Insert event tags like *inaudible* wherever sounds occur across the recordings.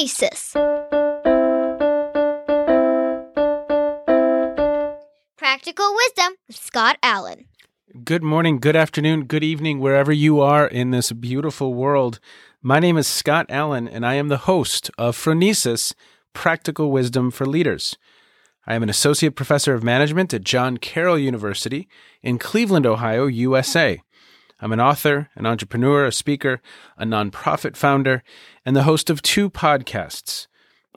Phronesis. Practical Wisdom with Scott Allen. Good morning, good afternoon, good evening, wherever you are in this beautiful world. My name is Scott Allen, and I am the host of Phronesis Practical Wisdom for Leaders. I am an associate professor of management at John Carroll University in Cleveland, Ohio, USA. I'm an author, an entrepreneur, a speaker, a nonprofit founder, and the host of two podcasts.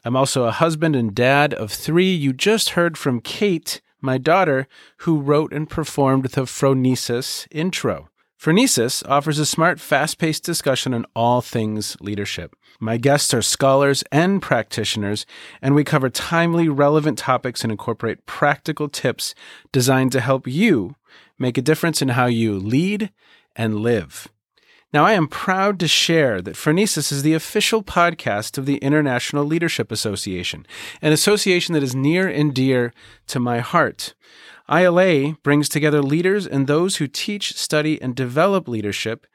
I'm also a husband and dad of three. You just heard from Kate, my daughter, who wrote and performed the Phronesis intro. Phronesis offers a smart, fast paced discussion on all things leadership. My guests are scholars and practitioners, and we cover timely, relevant topics and incorporate practical tips designed to help you make a difference in how you lead and live. Now, I am proud to share that Phronesis is the official podcast of the International Leadership Association, an association that is near and dear to my heart. ILA brings together leaders and those who teach, study, and develop leadership,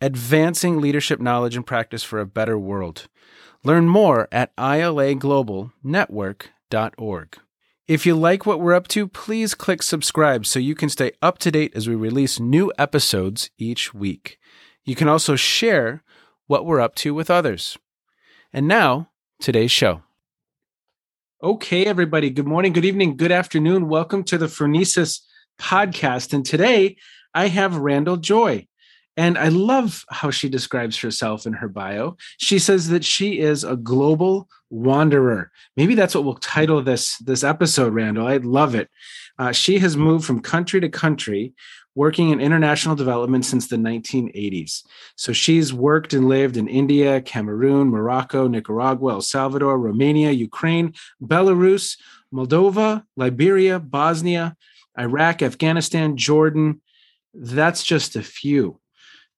advancing leadership knowledge and practice for a better world. Learn more at ilaglobalnetwork.org. If you like what we're up to, please click subscribe so you can stay up to date as we release new episodes each week. You can also share what we're up to with others. And now, today's show. Okay, everybody. Good morning, good evening, good afternoon. Welcome to the Phronesis podcast. And today I have Randall Joy. And I love how she describes herself in her bio. She says that she is a global wanderer. Maybe that's what we'll title this this episode, Randall. I love it. Uh, she has moved from country to country, working in international development since the 1980s. So she's worked and lived in India, Cameroon, Morocco, Nicaragua, El Salvador, Romania, Ukraine, Belarus, Moldova, Liberia, Bosnia, Iraq, Afghanistan, Jordan. That's just a few.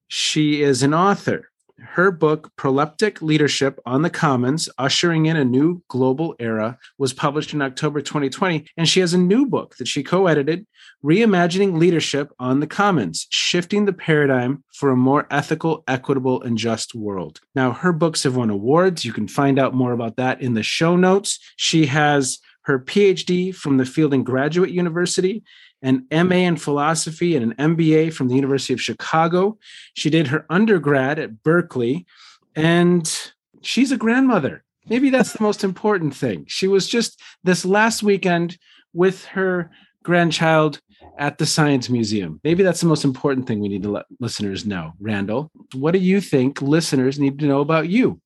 She is an author. Her book, Proleptic Leadership on the Commons Ushering in a New Global Era, was published in October 2020. And she has a new book that she co edited, Reimagining Leadership on the Commons Shifting the Paradigm for a More Ethical, Equitable, and Just World. Now, her books have won awards. You can find out more about that in the show notes. She has her PhD from the Fielding Graduate University an MA in philosophy and an MBA from the University of Chicago. She did her undergrad at Berkeley, and she's a grandmother. Maybe that's the *laughs* most important thing. She was just this last weekend with her grandchild at the Science Museum. Maybe that's the most important thing we need to let listeners know. Randall, what do you think listeners need to know about you?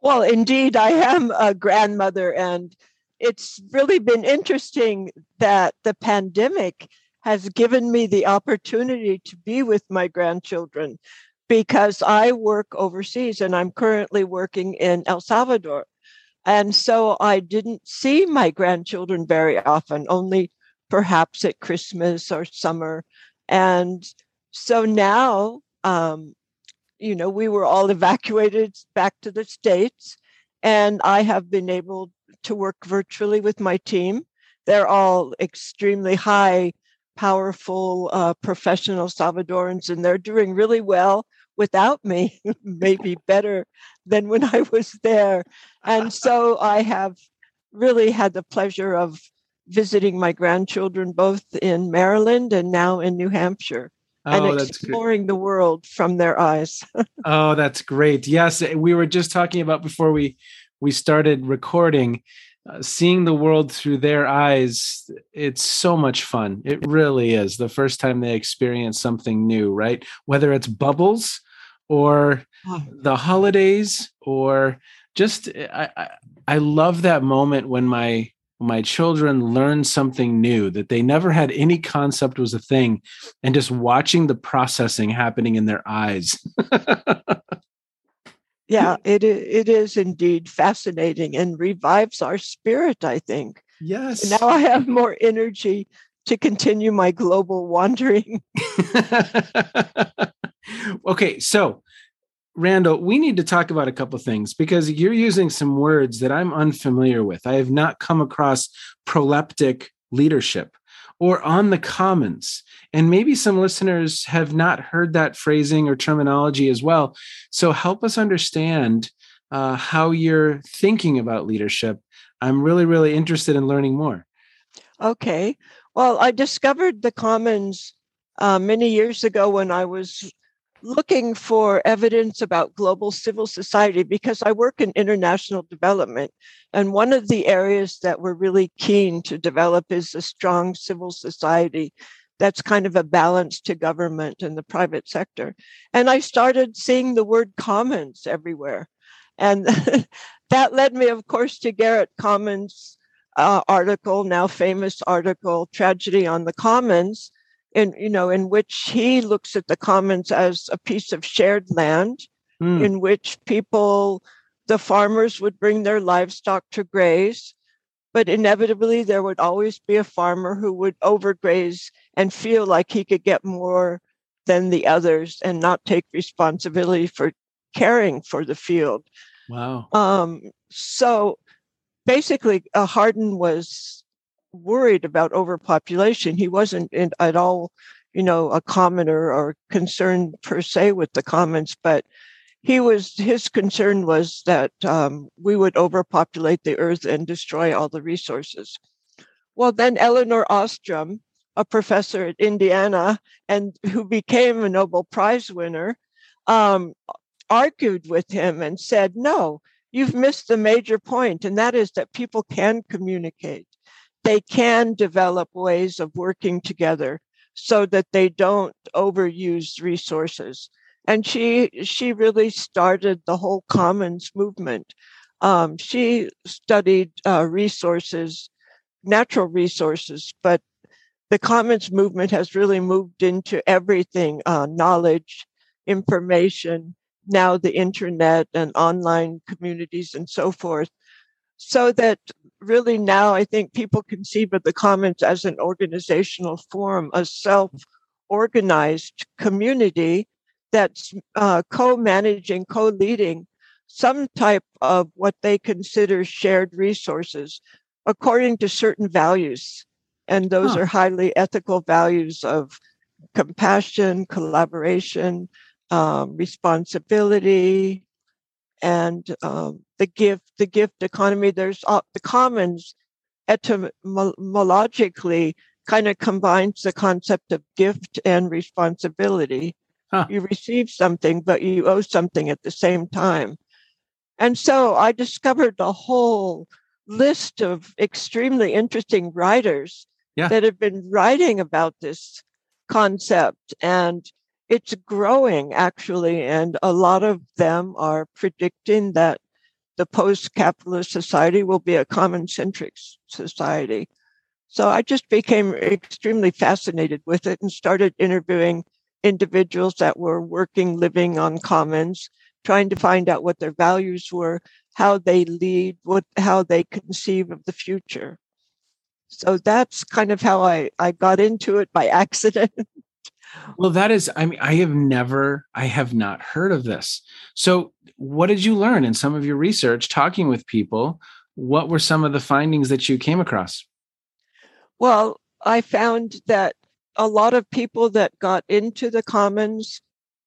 Well, indeed, I am a grandmother, and it's really been interesting that the pandemic has given me the opportunity to be with my grandchildren because I work overseas and I'm currently working in El Salvador. And so I didn't see my grandchildren very often, only perhaps at Christmas or summer. And so now, um, you know, we were all *laughs* evacuated back to the States, and I have been able to work virtually with my team. They're all extremely high, powerful, uh, professional Salvadorans, and they're doing really well without me, *laughs* maybe *laughs* better than when I was there. And so *laughs* I have really had the pleasure of visiting my grandchildren both in Maryland and now in New Hampshire. Oh, and exploring the world from their eyes. oh, that's great. Yes, we were just talking about before we we started recording, uh, seeing the world through their eyes, it's so much fun. It really is. The first time they experience something new, right? Whether it's bubbles or the holidays or just I, I, I love that moment when my my children learn something new that they never had any concept was a thing and just watching the processing happening in their eyes *laughs* yeah, it it is indeed fascinating and revives our spirit. I think. Yes. Now I have more energy to continue my global wandering. *laughs* *laughs* okay, so Randall, we need to talk about a couple things because you're using some words that I'm unfamiliar with. I have not come across proleptic leadership or on the commons. And maybe some listeners have not heard that phrasing or terminology as well. So help us understand uh, how you're thinking about leadership. I'm really, really interested in learning more. Okay. Well, I discovered the Commons uh, many years ago when I was looking for evidence about global civil society because I work in international development. And one of the areas that we're really keen to develop is a strong civil society that's kind of a balance to government and the private sector. And I started seeing the word commons everywhere. And *laughs* that led me, of course, to Garrett Commons' uh, article, now famous article, Tragedy on the Commons, in you know in which he looks at the commons as a piece of shared land mm. in which people the farmers would bring their livestock to graze but inevitably there would always be a farmer who would overgraze and feel like he could get more than the others and not take responsibility for caring for the field wow um, so basically uh, hardin was worried about overpopulation. He wasn't in, at all, you know, a commoner or concerned per se with the commons, but he was his concern was that um, we would overpopulate the earth and destroy all the resources. Well, then Elinor Ostrom, a professor at Indiana and who became a Nobel Prize winner, um, argued with him and said, "No, you've missed the major point, and that is that people can communicate they can develop ways of working together so that they don't overuse resources. And she she really started the whole commons movement. Um, she studied uh, resources, natural resources, but the commons movement has really moved into everything uh, knowledge, information, now the internet and online communities and so forth so that really now I think people conceive of the commons as an organizational form, a self organized community that's uh, co managing, co leading some type of what they consider shared resources according to certain values. And those huh. are highly ethical values of compassion, collaboration, um, responsibility, and um, the gift, the gift economy. There's uh, the commons etymologically kind of combines the concept of gift and responsibility. Huh. You receive something, but you owe something at the same time. And so I discovered a whole list of extremely interesting writers yeah. that have been writing about this concept. And it's growing actually, and a lot of them are predicting that the post capitalist society will be a common centric society. So I just became extremely fascinated with it and started interviewing individuals that were working, living on commons, trying to find out what their values were, how they lead, what, how they conceive of the future. So that's kind of how I, I got into it by *laughs* accident. Well, that is, I mean, I have never, I have not heard of this. So, what did you learn in some of your research talking with people? What were some of the findings that you came across? Well, I found that a lot of people that got into the commons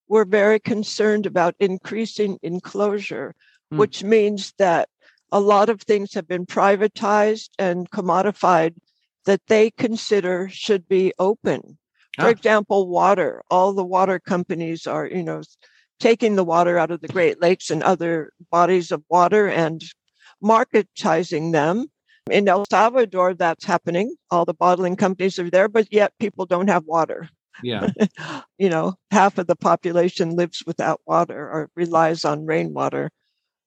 were very concerned about increasing enclosure, mm. which means that a lot of things have been privatized and commodified that they consider should be open for ah. example, water. All the water companies are, you know, taking the water out of the Great Lakes and other bodies of water and marketizing them. In El Salvador, that's happening. All the bottling companies are there, but yet people don't have water. Yeah. *laughs* you know, half of the population lives without water or relies on rainwater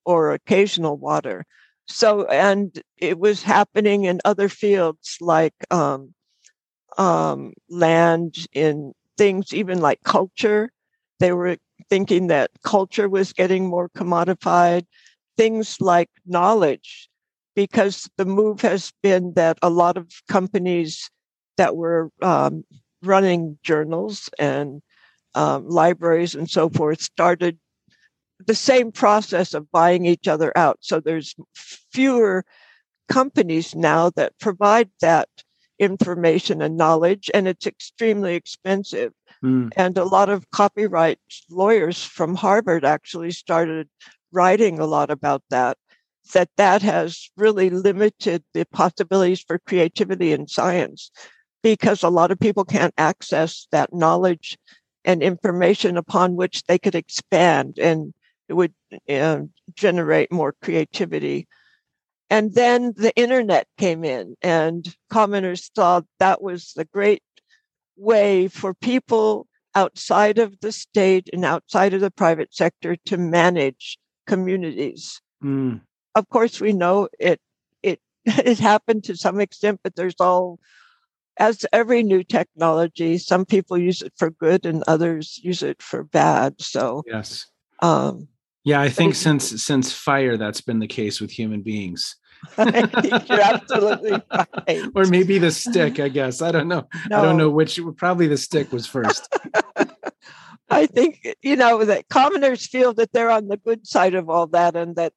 or occasional water. So, and it was happening in other fields like um, um, land in things even like culture. They were thinking that culture was getting more commodified, things like knowledge, because the move has been that a lot of companies that were um, running journals and um, libraries and so forth started the same process of buying each other out. So there's fewer companies now that provide that information and knowledge, and it's extremely expensive. Mm. And a lot of copyright lawyers from Harvard actually started writing a lot about that, that that has really limited the possibilities for creativity in science because a lot of people can't access that knowledge and information upon which they could expand and it would uh, generate more creativity. And then the internet came in, and commoners thought that was the great way for people outside of the state and outside of the private sector to manage communities. Mm. Of course, we know it it *laughs* it happened to some extent, but there's all as every new technology, some people use it for good and others use it for bad. So yes, um, yeah, I think since since fire, that's been the case with human beings. *laughs* You're absolutely right. *laughs* or maybe the stick, I guess. I don't know. No. I don't know which. Probably the stick was first. *laughs* I think you know that commoners feel that they're on the good side of all that, and that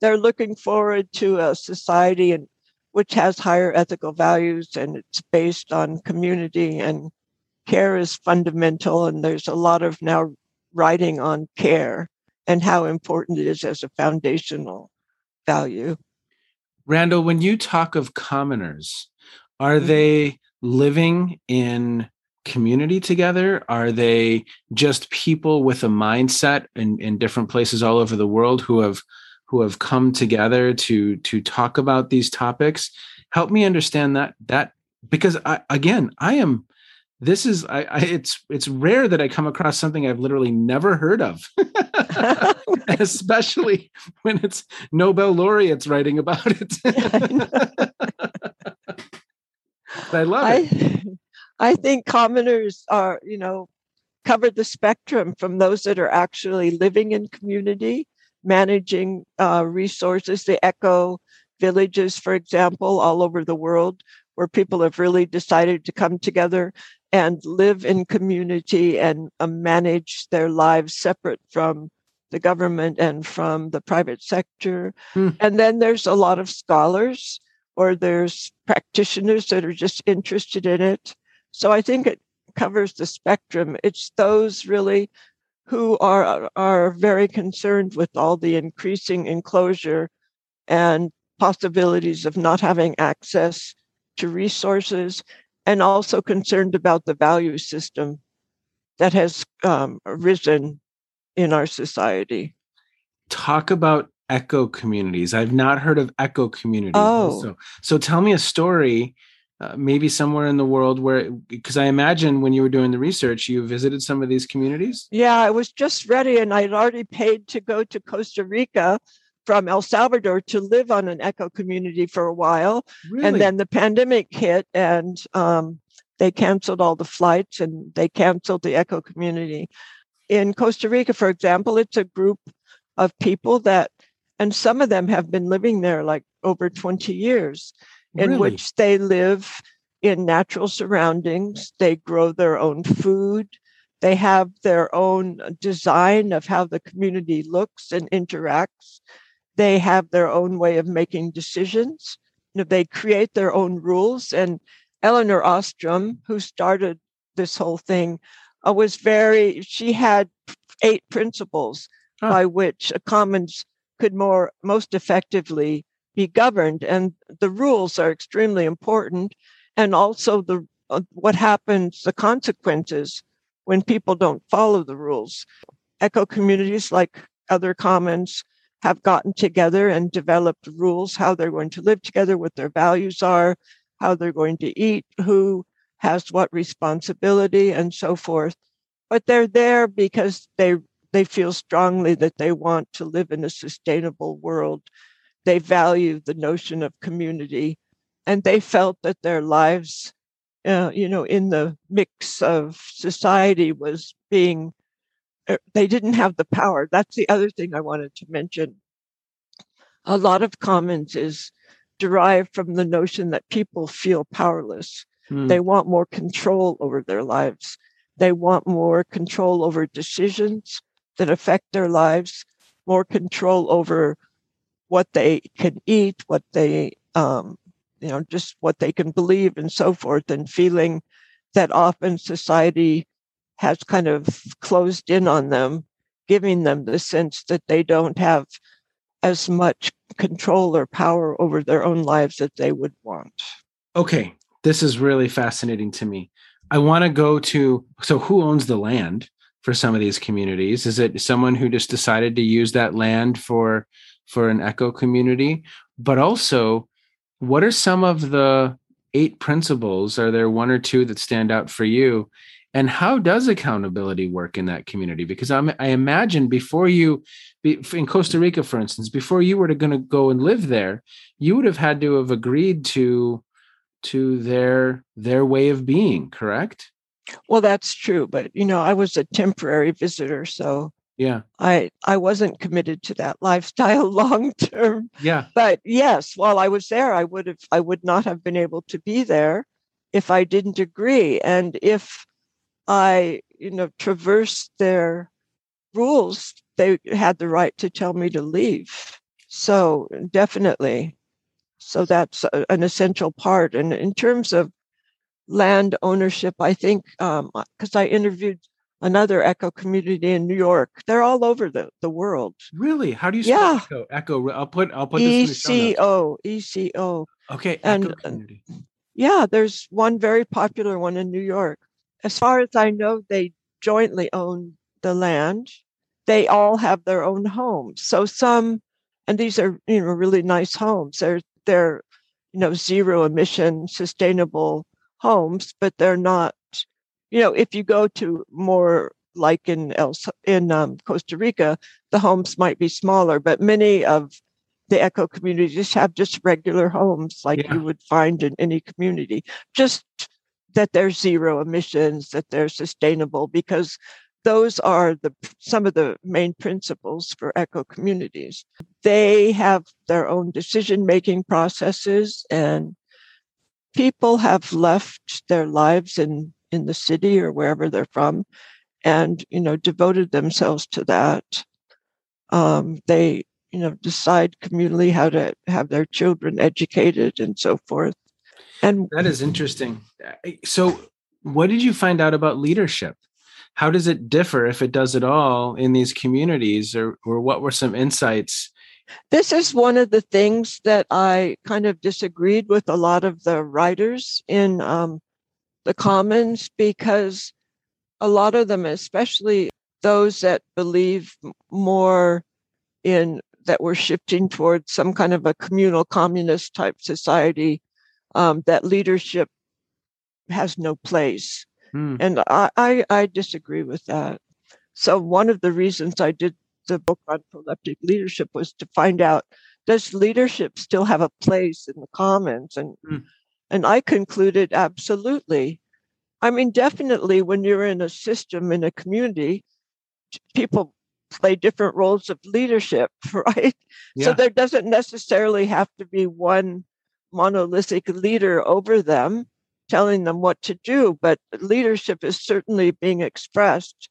they're looking forward to a society and which has higher ethical values and it's based on community and care is fundamental. And there's a lot of now writing on care and how important it is as a foundational value. Randall, when you talk of commoners, are mm-hmm. they living in community together? Are they just people with a mindset in, in different places all over the world who have who have come together to to talk about these topics help me understand that that because I, again i am this is I, I, it's it's rare that i come across something i've literally never heard of. *laughs* Especially when it's nobel laureates writing about it. *laughs* *laughs* I love it. I, I think commoners are you know cover the spectrum from those that are actually living in community managing uh, resources, the eco villages, for example, all over the world, where people have really decided to come together and live in community and uh, manage their lives separate from the government and from the private sector. Hmm. And then there's a lot of scholars or there's practitioners that are just interested in it. So I think it covers the spectrum. It's those really who are are very concerned with all the increasing enclosure and possibilities of not having access to resources and also concerned about the value system that has um, arisen in our society. Talk about echo communities. I've not heard of echo communities oh. so so tell me a story uh, maybe somewhere in the world where because i imagine when you were doing the research you visited some of these communities? Yeah i was just ready and i'd already paid to go to costa rica from el salvador to live on an eco community for a while really? and then the pandemic hit and um, they canceled all the flights and they canceled the eco community in costa rica for example it's a group of people that and some of them have been living there like over 20 years in really? which they live in natural surroundings. They grow their own food. They have their own design of how the community looks and interacts. They have their own way of making decisions. You know, they create their own rules. And Elinor Ostrom, who started this whole thing, uh, was very, she had eight principles huh. by which a commons could more most effectively be governed and the rules are extremely important and also the uh, what happens the consequences when people don't follow the rules eco communities like other commons have gotten together and developed rules how they're going to live together what their values are how they're going to eat who has what responsibility and so forth. But they're there because they they feel strongly that they want to live in a sustainable world. They value the notion of community and they felt that their lives uh, you know in the mix of society was being they didn't have the power. That's the other thing i wanted to mention. A lot of commons is derived from the notion that people feel powerless. Hmm. they want more control over their lives. They want more control over decisions that affect their lives more control over what they can eat, what they, um, you know, just what they can believe and so forth, and feeling that often society has kind of closed in on them giving them the sense that they don't have as much control or power over their own lives that they would want. Okay, this is really fascinating to me. I want to go to so who owns the land for some of these communities? Is it someone who just decided to use that land for for an eco community? But also, what are some of the eight principles? Are there one or two that stand out for you? And how does accountability work in that community? Because I'm, I imagine before you, in Costa Rica, for instance, before you were going to go and live there, you would have had to have agreed to to their their way of being. Correct? Well, that's true, but you know, I was a temporary visitor, so yeah i i wasn't committed to that lifestyle *laughs* long term yeah but yes while i was there i would have i would not have been able to be there if i didn't agree and if i you know traversed their rules they had the right to tell me to leave so definitely so that's an essential part and in terms of land ownership i think because um, i interviewed another eco community in New York. They're all over the, the world. Really? How do you spell yeah. echo? Eco. I'll put I'll put this E C O E C O. Okay. And community. yeah, there's one very popular one in New York. As far as I know, they jointly own the land. They all have their own homes. So some, and these are you know really nice homes. They're they're you know zero emission, sustainable homes, but they're not you know, if you go to more like in El, in um, Costa Rica, the homes might be smaller, but many of the eco communities have just regular homes like yeah. you would find in any community. Just that they're zero emissions, that they're sustainable, because those are the some of the main principles for eco communities. They have their own decision making processes, and people have left their lives in in the city or wherever they're from and you know devoted themselves to that um, they you know decide communally how to have their children educated and so forth and that is interesting. So what did you find out about leadership? How does it differ if it does at all in these communities or, or what were some insights? This is one of the things that i kind of disagreed with a lot of the writers in um, the commons because a lot of them, especially those that believe more in that we're shifting towards some kind of a communal communist type society, um, that leadership has no place. Hmm. And I, I, I disagree with that. So one of the reasons I did the book on proleptic leadership was to find out does leadership still have a place in the commons and hmm. And I concluded absolutely. I mean, definitely when you're in a system, in a community, people play different roles of leadership, *laughs* right? Yeah. So there doesn't necessarily have to be one monolithic leader over them telling them what to do, but leadership is certainly being expressed.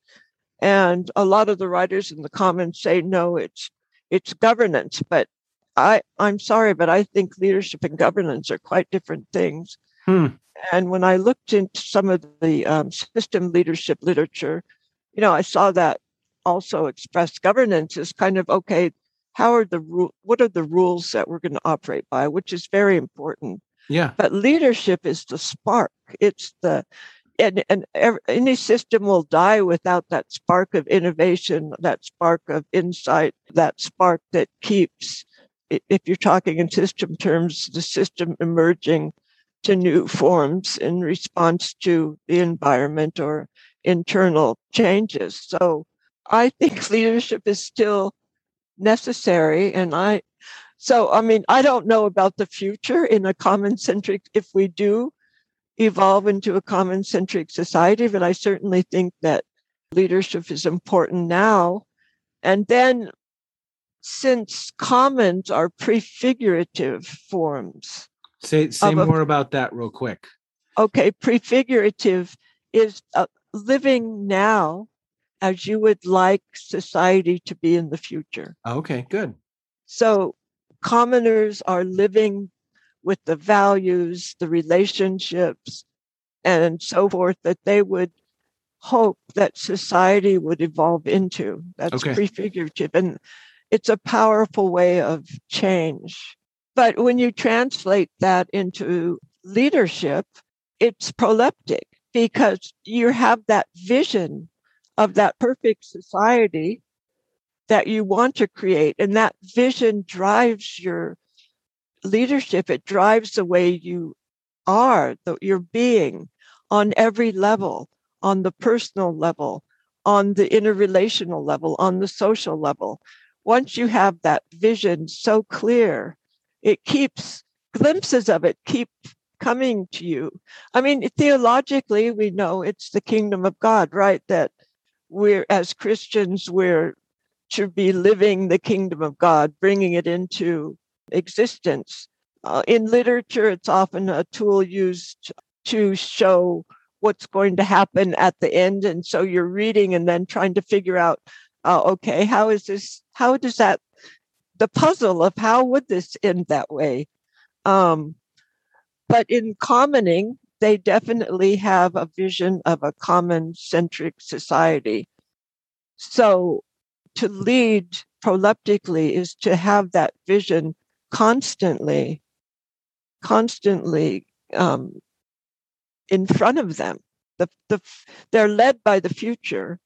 And a lot of the writers in the commons say, no, it's it's governance. But I, I'm sorry, but I think leadership and governance are quite different things. Hmm. And when I looked into some of the um, system leadership literature, you know, I saw that also expressed governance is kind of okay. How are the rule? What are the rules that we're going to operate by? Which is very important. Yeah. But leadership is the spark. It's the and, and any system will die without that spark of innovation, that spark of insight, that spark that keeps if you're talking in system terms, the system emerging to new forms in response to the environment or internal changes. So I think *laughs* leadership is still necessary. And I, so, I mean, I don't know about the future in a common centric, if we do evolve into a common centric society, but I certainly think that leadership is important now. And then since commons are prefigurative forms. Say say more about that real quick. Okay, prefigurative is uh, living now as you would like society to be in the future. Okay, good. So commoners are living with the values, the relationships, and so forth that they would hope that society would evolve into. That's Okay. prefigurative. And it's a powerful way of change. But when you translate that into leadership, it's proleptic because you have that vision of that perfect society that you want to create. And that vision drives your leadership. It drives the way you are, the, your being on every level, on the personal level, on the interrelational level, on the social level. Once you have that vision so clear, it keeps glimpses of it keep coming to you. I mean, theologically, we know it's the kingdom of God, right? That we're, as Christians, we're to be living the kingdom of God, bringing it into existence. Uh, in literature, it's often a tool used to show what's going to happen at the end. And so you're reading and then trying to figure out, uh, okay, how is this, how does that, the puzzle of how would this end that way? Um, but in commoning, they definitely have a vision of a common centric society. So to lead proleptically is to have that vision constantly, constantly um, in front of them. The, the, they're led by the future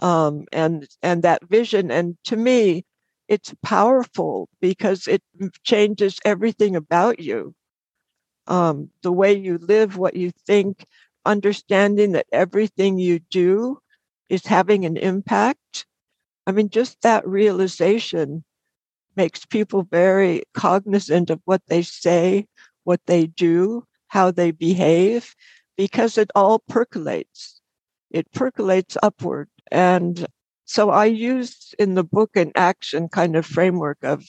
um, and and that vision. And to me, it's powerful because it changes everything about you. Um, the way you live, what you think, understanding that everything you do is having an impact. I mean, just that realization makes people very cognizant of what they say, what they do, how they behave, because it all percolates. It percolates upward. And so I use in the book an action kind of framework of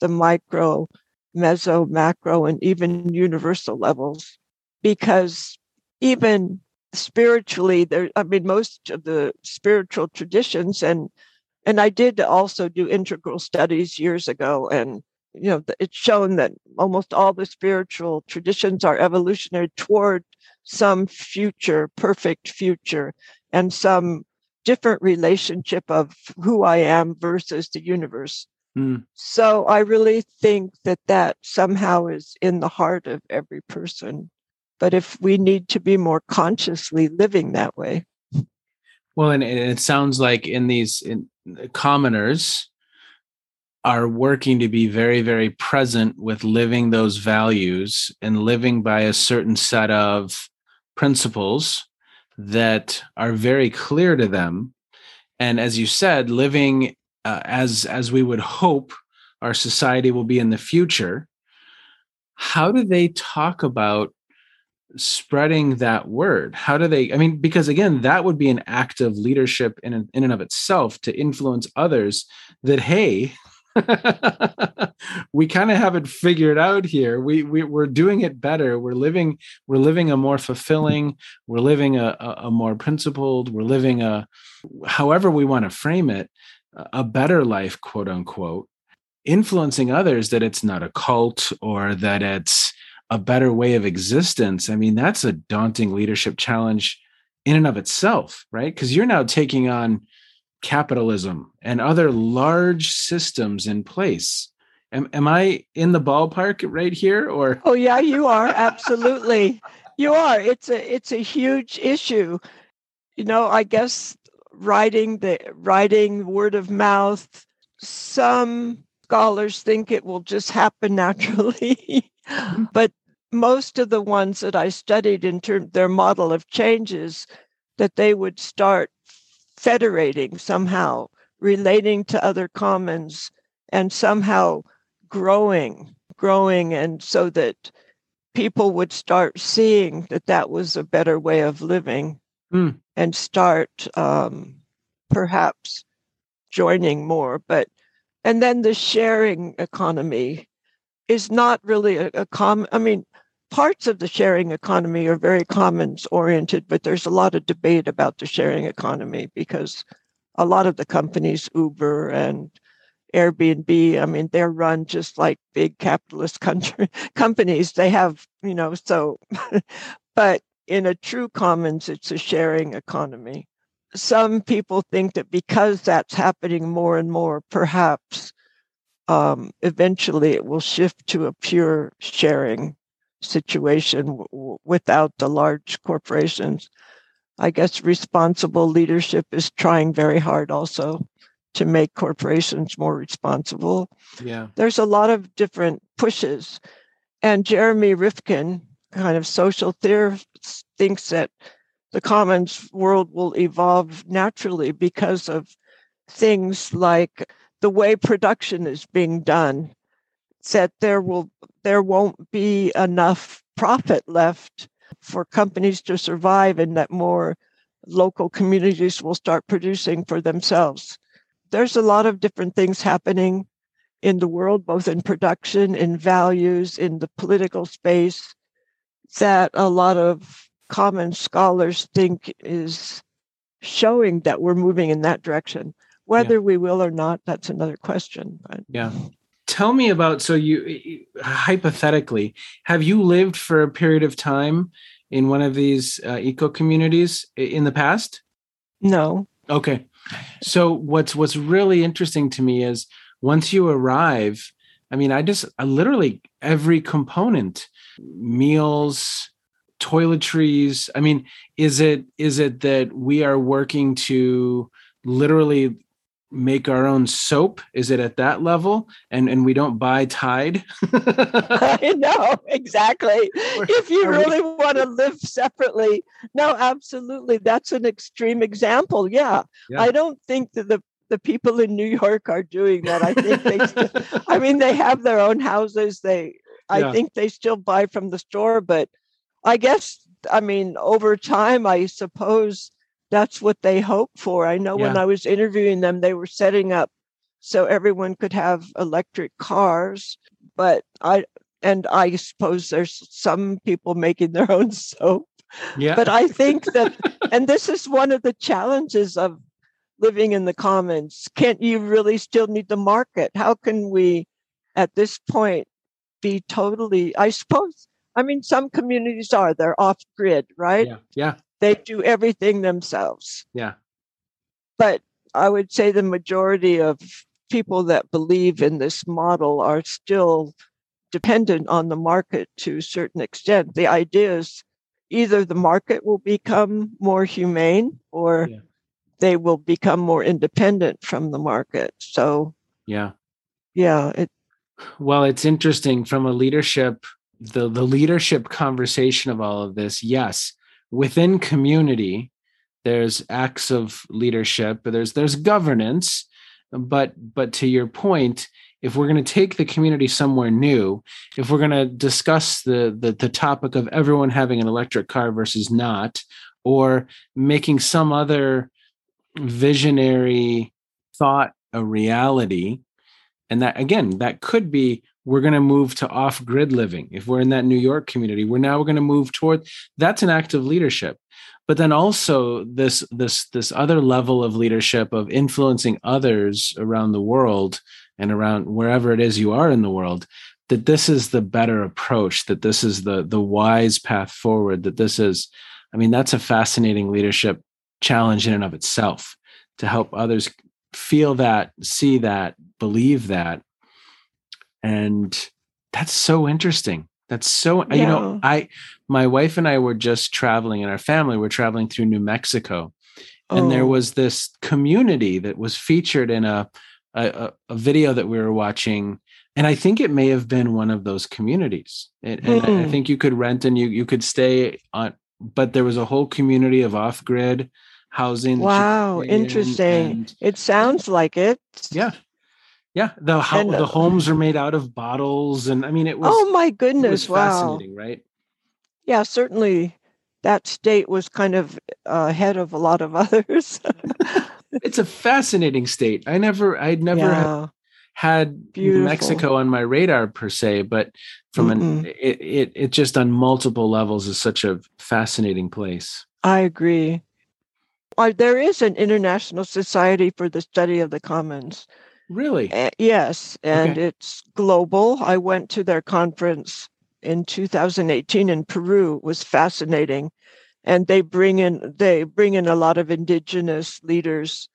the micro, meso, macro, and even universal levels, because even spiritually, there, I mean, most of the spiritual traditions and and I did also do integral studies years ago, and you know, it's shown that almost all the spiritual traditions are evolutionary toward some future, perfect future, and some different relationship of who I am versus the universe. Mm. So I really think that that somehow is in the heart of every person. But if we need to be more consciously living that way. Well, and, and it sounds like in these in, commoners are working to be very, very present with living those values and living by a certain set of principles that are very clear to them. And as you said, living uh, as as we would hope our society will be in the future. How do they talk about spreading that word how do they i mean because again that would be an act of leadership in, in and of itself to influence others that hey *laughs* we kind of have it figured out here we, we we're doing it better we're living we're living a more fulfilling we're living a, a, a more principled we're living a however we want to frame it a better life quote unquote influencing others that it's not a cult or that it's a better way of existence, I mean, that's a daunting leadership challenge in and of itself, right? Because you're now taking on capitalism and other large systems in place. Am, am I in the ballpark right here or Oh yeah, you are *laughs* absolutely. You are. It's a it's a huge issue. You know, I guess writing the writing word of mouth. Some scholars think it will just happen naturally mm-hmm. *laughs* but most of the ones that I studied in terms their model of changes that they would start federating somehow, relating to other commons, and somehow growing, growing, and so that people would start seeing that that was a better way of living Mm. and start um, perhaps joining more. But and then the sharing economy is not really a, a common. I mean, parts of the sharing economy are very commons oriented, but there's a lot of debate about the sharing economy because a lot of the companies, Uber and Airbnb, I mean, they're run just like big capitalist country *laughs* companies. They have, you know, so, *laughs* but in a true commons, it's a sharing economy. Some people think that because that's happening more and more, perhaps um, eventually it will shift to a pure sharing situation w- without the large corporations. I guess responsible leadership is trying very hard also to make corporations more responsible. Yeah. There's a lot of different pushes. And Jeremy Rifkin, kind of social theorist, thinks that the commons world will evolve naturally because of things like the way production is being done that there will there won't be enough profit left for companies to survive and that more local communities will start producing for themselves. There's a lot of different things happening in the world both in production in values in the political space that a lot of common scholars think is showing that we're moving in that direction whether yeah. we will or not, that's another question. But. Yeah. Tell me about so you hypothetically have you lived for a period of time in one of these uh, eco communities in the past? No. Okay. So what's what's really interesting to me is once you arrive, I mean, I just I literally every component, meals, toiletries. I mean, is it is it that we are working to literally make our own soap? Is it at that level? And and we don't buy tide? *laughs* *laughs* I know exactly. If you really we... want to live separately no absolutely. That's an extreme example yeah, yeah. i don't think that the the people in new york are doing that i think they still, i mean they have their own houses they i yeah. think they still buy from the store but i guess i mean over time i suppose that's what they hope for. I know yeah. when I was interviewing them, they were setting up so everyone could have electric cars, but I and I suppose there's some people making their own *laughs* soap. Yeah. But I think that *laughs* and this is one of the challenges of living in the commons. Can't you really still need the market? How can we at this point be totally I suppose I mean some communities are they're off grid, right? Yeah. Yeah. They do everything themselves. Yeah. But I would say the majority of people that believe in this model are still dependent on the market to a certain extent. The idea is either the market will become more humane or yeah. They will become more independent from the market. So, yeah. Yeah. It, well, it's interesting from a leadership, the, the leadership conversation of all of this. Yes, within community there's acts of leadership but there's there's governance but but to your point if we're going to take the community somewhere new if we're going to discuss the, the the topic of everyone having an electric car versus not or making some other visionary thought a reality and that again that could be we're going to move to off grid living. If we're in that New York community, we're now going to move toward that's an act of leadership. But then also this this this other level of leadership of influencing others around the world and around wherever it is you are in the world that this is the better approach that this is the the wise path forward that this is i mean that's a fascinating leadership challenge in and of itself to help others feel that see that believe that and that's so interesting that's so yeah. you know i my wife and i were just traveling and our family were traveling through new mexico and oh. there was this community that was featured in a, a, a video that we were watching and i think it may have been one of those communities and, and mm. I hmm. think you could rent and you you could stay on but there was a whole community of off-grid housing wow interesting and, it sounds like it yeah yeah, the ho- and, uh, the homes are made out of bottles, and I mean it was. Oh my goodness! wow, fascinating, right? Yeah, certainly. That state was kind of uh, ahead of a lot of *laughs* others. *laughs* it's a fascinating state. I never, I'd never yeah. had Beautiful. Mexico on my radar per se, but from Mm-mm. an it, it it just on multiple levels is such a fascinating place. I agree. Uh, there is an international society for the study of the commons Really? Uh, yes, and okay. it's global. I went to their conference in 2018 in Peru. It was fascinating. and they bring in they bring in a lot of indigenous leaders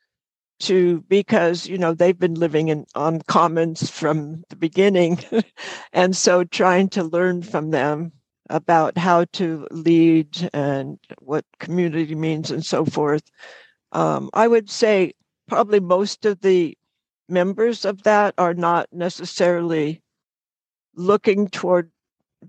to because you know they've been living in on commons from the beginning *laughs* and so trying to learn from them about how to lead and what community means and so forth um, i would say probably most of the members of that are not necessarily looking toward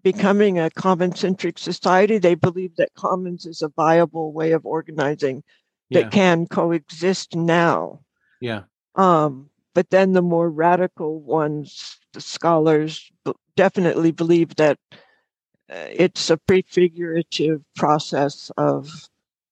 becoming a common centric society. They believe that commons is a viable way of organizing that Yeah. can coexist now. Yeah. Um, but then the more radical ones, the scholars, b- definitely believe that it's a prefigurative process of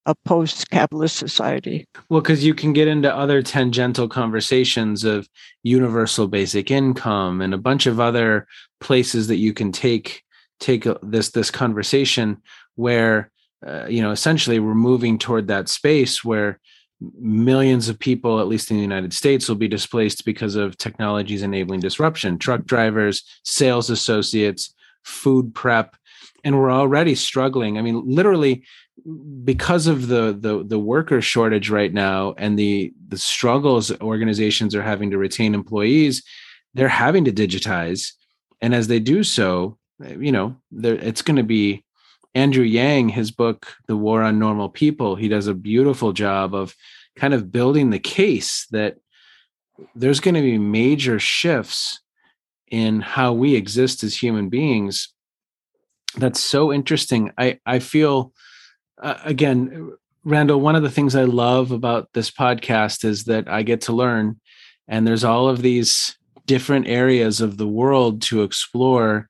a post capitalist society. Well, because you can get into other tangential conversations of universal basic income and a bunch of other places that you can take take this this conversation where uh, you know essentially we're moving toward that space where millions of people at least in the united states will be displaced because of technologies enabling disruption truck drivers sales associates food prep and we're already struggling. I mean literally because of the the the worker shortage right now and the the struggles organizations are having to retain employees they're having to digitize. And as they do so you know it's going to be andrew yang his book the war on normal people he does a beautiful job of kind of building the case that there's going to be major shifts in how we exist as human beings that's so interesting i i feel uh, again, Randall, one of the things I love about this podcast is that I get to learn, and there's all of these different areas of the world to explore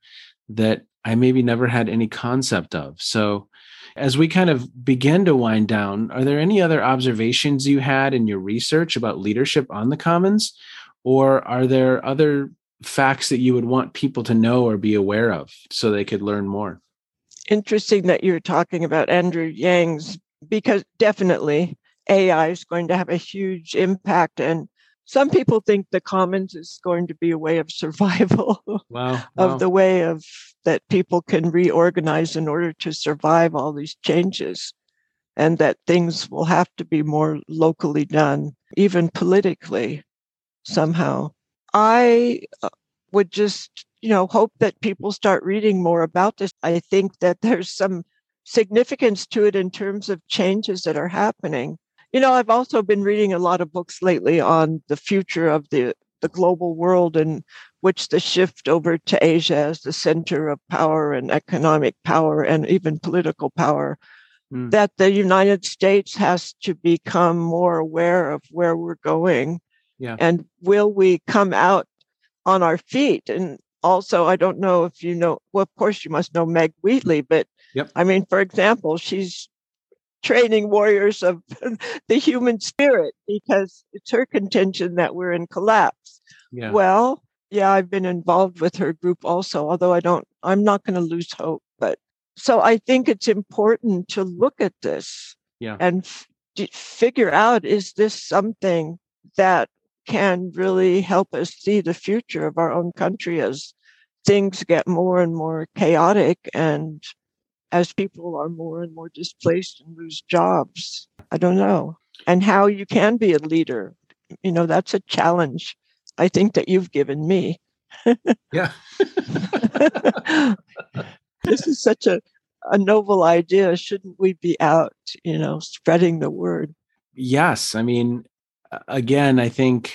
that I maybe never had any concept of. So, as we kind of begin to wind down, are there any other observations you had in your research about leadership on the commons? Or are there other facts that you would want people to know or be aware of so they could learn more? interesting that you're talking about Andrew Yang's because definitely AI is going to have a huge impact. And some people think the commons is going to be a way of survival *laughs* Wow. of the way of that people can reorganize in order to survive all these changes and that things will have to be more locally done even politically somehow i uh, would just you know hope that people start reading more about this. I think that there's some significance to it in terms of changes that are happening. You know i've also been reading a lot of books lately on the future of the the global world and which the shift over to asia as the center of power and economic power and even political power Mm. that the united states has to become more aware of where we're going Yeah. and will we come out on our feet and also i don't know if you know well of course you must know meg wheatley but Yep. i mean for example she's training warriors of *laughs* the human spirit because it's her contention that we're in collapse Yeah. well yeah i've been involved with her group also although i don't i'm not going to lose hope but so i think it's important to look at this Yeah. and f- figure out is this something that can really help us see the future of our own country as things get more and more chaotic and as people are more and more displaced and lose jobs. I don't know. And how you can be a leader. You know, that's a challenge I think that you've given me. Yeah. *laughs* this is such a, a novel idea. Shouldn't we be out, you know, spreading the word? yes i mean again i think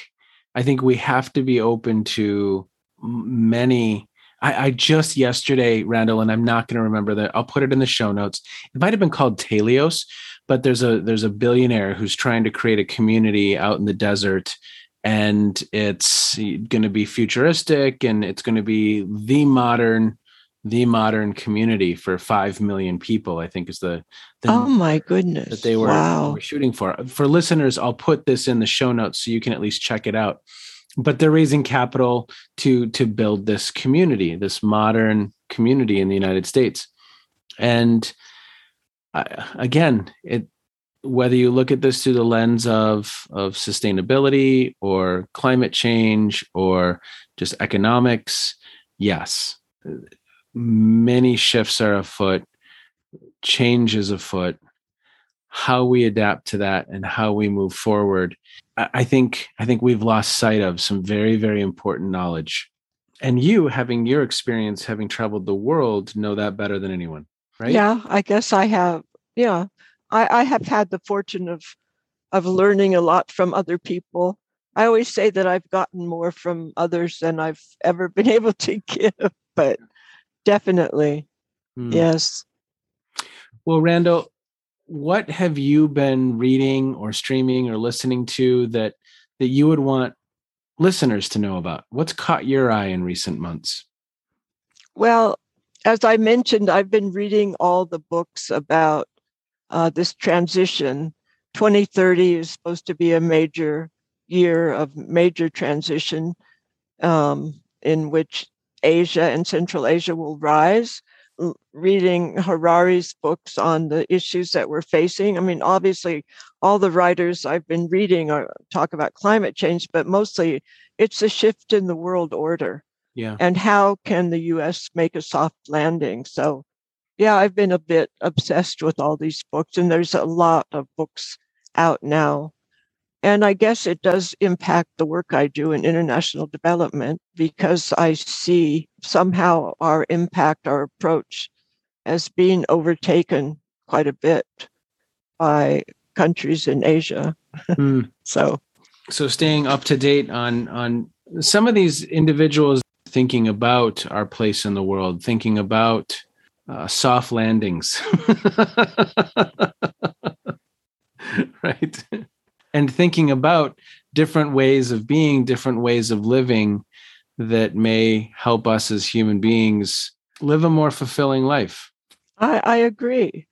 i think we have to be open to many I, I just yesterday randall and i'm not going to remember that i'll put it in the show notes. It might have been called telios but there's a there's a billionaire who's trying to create a community out in the desert and it's going to be futuristic and it's going to be the modern the modern community for 5 million people i think is the, the oh my goodness. that they were, wow. were shooting for. For listeners, I'll put this in the show notes so you can at least check it out. But they're raising capital to to build this community, this modern community in the United States. And I, again, it whether you look at this through the lens of of sustainability or climate change or just economics, yes, many shifts are afoot, change is afoot how we adapt to that and how we move forward. I think I think we've lost sight of some very very important knowledge. And you having your experience having traveled the world know that better than anyone, right? Yeah, I guess I have. Yeah. I, I have had the fortune of of learning a lot from other people. I always say that I've gotten more from others than I've ever been *laughs* able to give, but definitely. Mm. Yes. Well, Randall, what have you been reading or streaming or listening to that that you would want listeners to know about? What's caught your eye in recent months? Well, as I mentioned, I've been reading all the books about uh, this transition. 2030 is supposed to be a major year of major transition um, in which Asia and Central Asia will rise reading Harari's books on the issues that we're facing. I mean, obviously, all the writers I've been reading are talk about climate change, but mostly it's a shift in the world order. Yeah. And how can the US make a soft landing? So, yeah, I've been a bit obsessed with all these books, and there's a lot of books out now. And I guess it does impact the work I do in international development because I see somehow our impact, our approach as being overtaken quite a bit by countries in Asia. Mm. *laughs* so so staying up to date on on some of these individuals thinking about our place in the world, thinking about uh, soft landings. *laughs* right and thinking about different ways of being, different ways of living that may help us as human beings live a more fulfilling life. I, I agree.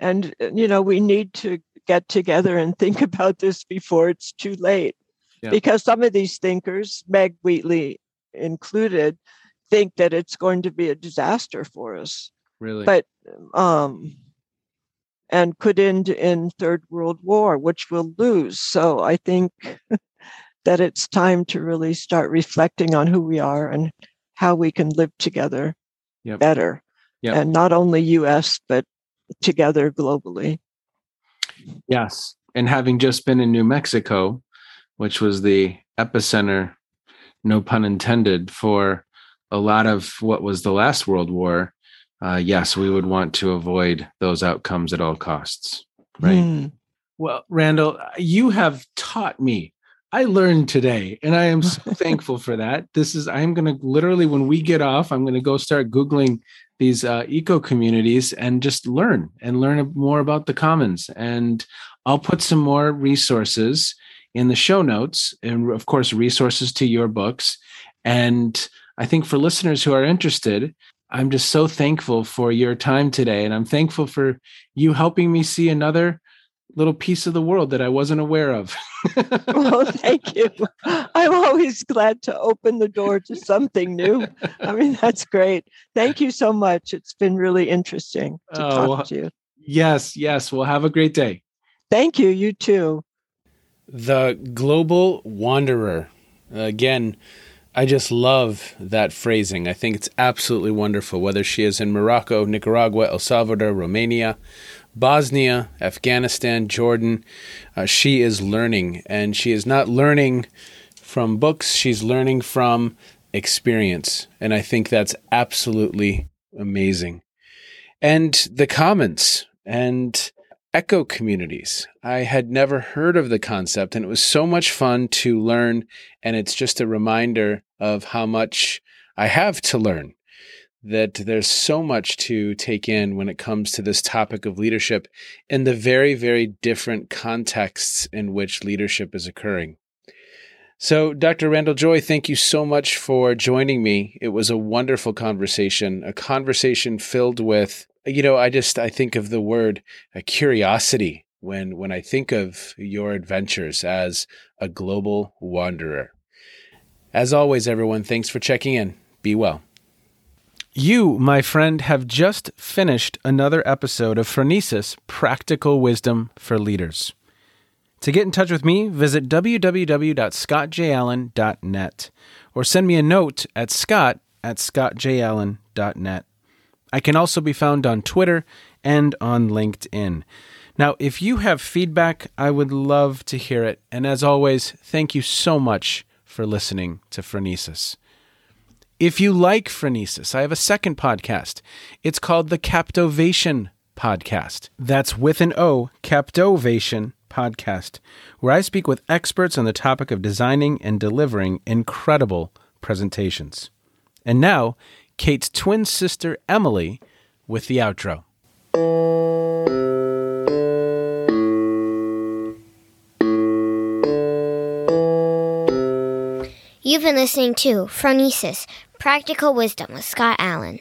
And, you know, we need to get together and think *laughs* about this before it's too late. Yeah. Because some of these thinkers, Meg Wheatley included, think that it's going to be a disaster for us. Really? But um, and could end in third world war which we'll lose so i think *laughs* that it's time to really start reflecting on who we are and how we can live together yep. better yep. and not only us but together globally yes and having just been in new mexico which was the epicenter no pun intended for a lot of what was the last world war uh, yes, we would want to avoid those outcomes at all costs. Right. Mm. Well, Randall, you have taught me. I learned today, and I am so *laughs* thankful for that. This is, I'm going to literally, when we get off, I'm going to go start Googling these uh, eco communities and just learn and learn more about the commons. And I'll put some more resources in the show notes, and of course, resources to your books. And I think for listeners who are interested, I'm just so thankful for your time today. And I'm thankful for you helping me see another little piece of the world that I wasn't aware of. *laughs* well, *laughs* thank you. I'm always glad to open the door to something new. I mean, *laughs* that's great. Thank you so much. It's been really interesting to oh, talk to you. Yes, yes. Well, have a great day. Thank you. You too. The Global Wanderer. Again, I just love that phrasing. I think it's absolutely wonderful, whether she is in Morocco, Nicaragua, El Salvador, Romania, Bosnia, Afghanistan, Jordan. Uh, she is learning, and she is not learning from books, she's learning from experience. And I think that's absolutely amazing. And the commons and eco communities. I had never heard of the concept, and it was so much fun to learn. And it's just a reminder of how much I have to learn. That there's so much to take in when it comes to this topic of leadership in the very, very different contexts in which leadership is occurring. So, Dr. Randall Joy, thank you so much for joining me. It was a wonderful conversation, a conversation filled with you know, I just I think of the word uh, curiosity when when I think of your adventures as a global wanderer. As always, everyone, thanks for checking in. Be well. You, my friend, have just finished another episode of Phronesis Practical Wisdom for Leaders. To get in touch with me, visit www.scottjallen.net or send me a note at scott at scottjallen.net. I can also be found on Twitter and on LinkedIn. Now, if you have feedback, I would love to hear it. And as always, thank you so much for listening to Phronesis. If you like Phronesis, I have a second podcast. It's called the Captovation Podcast. That's with an O, Captovation Podcast, where I speak with experts on the topic of designing and delivering incredible presentations. And now, Kate's twin sister, Emily, with the outro. You've been listening to Phronesis Practical Wisdom with Scott Allen.